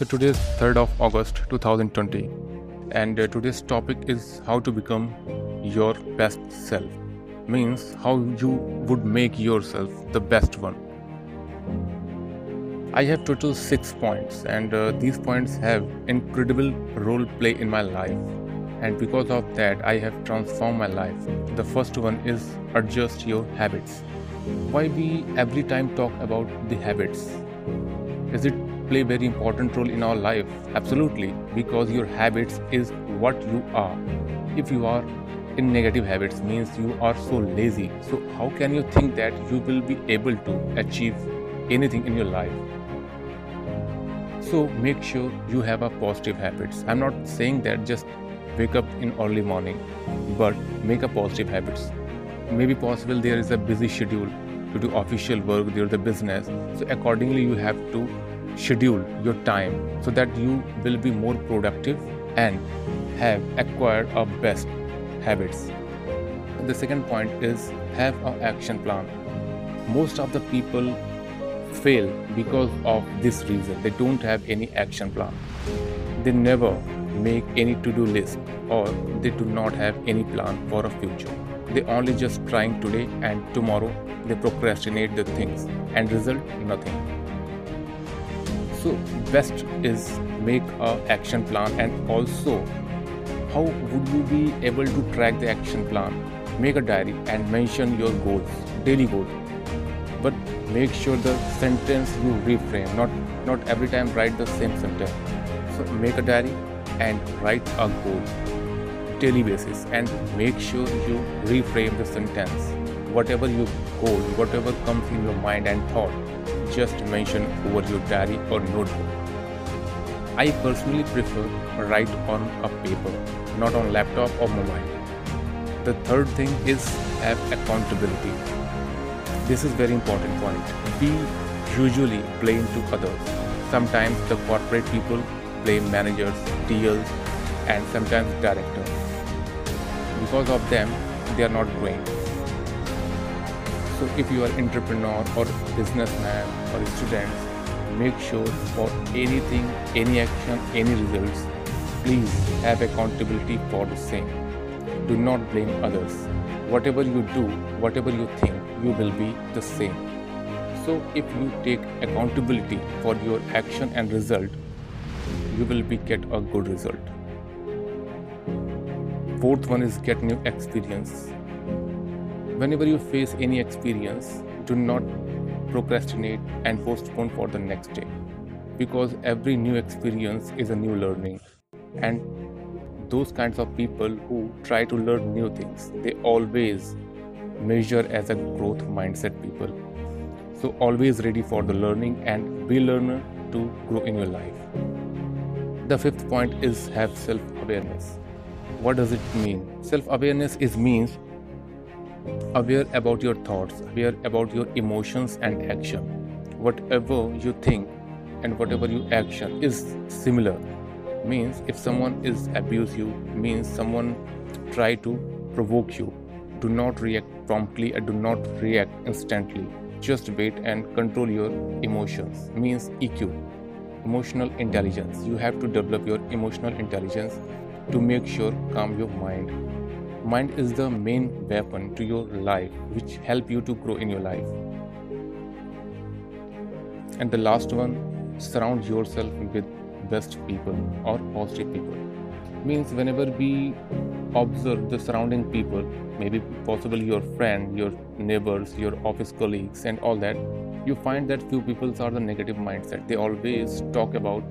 So today is 3rd of August 2020 and uh, today's topic is how to become your best self. Means how you would make yourself the best one. I have total 6 points and uh, these points have incredible role play in my life and because of that I have transformed my life. The first one is adjust your habits. Why we every time talk about the habits? Is it play very important role in our life absolutely because your habits is what you are. If you are in negative habits means you are so lazy. So how can you think that you will be able to achieve anything in your life? So make sure you have a positive habits. I'm not saying that just wake up in early morning but make a positive habits. Maybe possible there is a busy schedule to do official work there's a business. So accordingly you have to schedule your time so that you will be more productive and have acquired a best habits. The second point is have an action plan. Most of the people fail because of this reason. They don't have any action plan. They never make any to-do list or they do not have any plan for a future. They only just trying today and tomorrow. They procrastinate the things and result nothing so best is make a action plan and also how would you be able to track the action plan? Make a diary and mention your goals daily goals. But make sure the sentence you reframe not not every time write the same sentence. So make a diary and write a goal daily basis and make sure you reframe the sentence. Whatever you goal whatever comes in your mind and thought just mention over your diary or notebook. I personally prefer write on a paper, not on laptop or mobile. The third thing is have accountability. This is very important point. We usually blame to others. Sometimes the corporate people blame managers, TLs, and sometimes directors. Because of them, they are not growing. So if you are entrepreneur or businessman or student, make sure for anything, any action, any results, please have accountability for the same. Do not blame others. Whatever you do, whatever you think, you will be the same. So if you take accountability for your action and result, you will be get a good result. Fourth one is get new experience Whenever you face any experience, do not procrastinate and postpone for the next day. Because every new experience is a new learning. And those kinds of people who try to learn new things they always measure as a growth mindset people. So always ready for the learning and be learner to grow in your life. The fifth point is have self awareness what does it mean? Self awareness is means aware about your thoughts, aware about your emotions and action. Whatever you think and whatever you action is similar. Means if someone is abuse you, means someone try to provoke you. Do not react promptly and do not react instantly. Just wait and control your emotions. Means EQ, emotional intelligence. You have to develop your emotional intelligence to make sure calm your mind mind is the main weapon to your life which help you to grow in your life. And the last one surround yourself with best people or positive people. Means whenever we observe the surrounding people maybe possibly your friend your neighbors your office colleagues and all that you find that few people are the negative mindset. They always talk about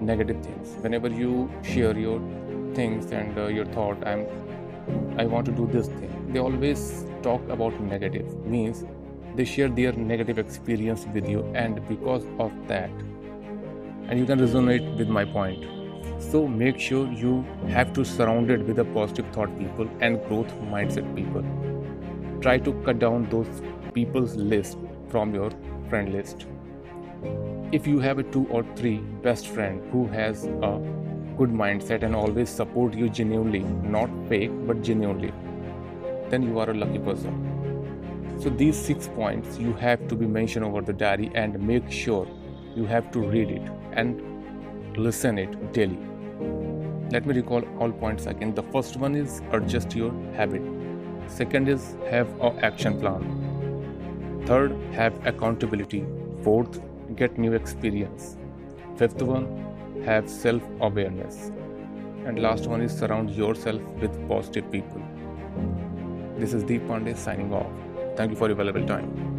negative things. Whenever you share your things and uh, your thought i'm I want to do this thing. They always talk about negative, means they share their negative experience with you, and because of that, and you can resonate with my point. So make sure you have to surround it with a positive thought people and growth mindset people. Try to cut down those people's list from your friend list. If you have a two or three best friend who has a good mindset and always support you genuinely, not fake but genuinely, then you are a lucky person. So, these six points you have to be mentioned over the diary and make sure you have to read it and listen it daily. Let me recall all points again. The first one is adjust your habit. Second is have a action plan. Third, have accountability. Fourth, get new experience. Fifth one, have self awareness. And last one is surround yourself with positive people. This is Deep Pandey signing off. Thank you for your valuable time.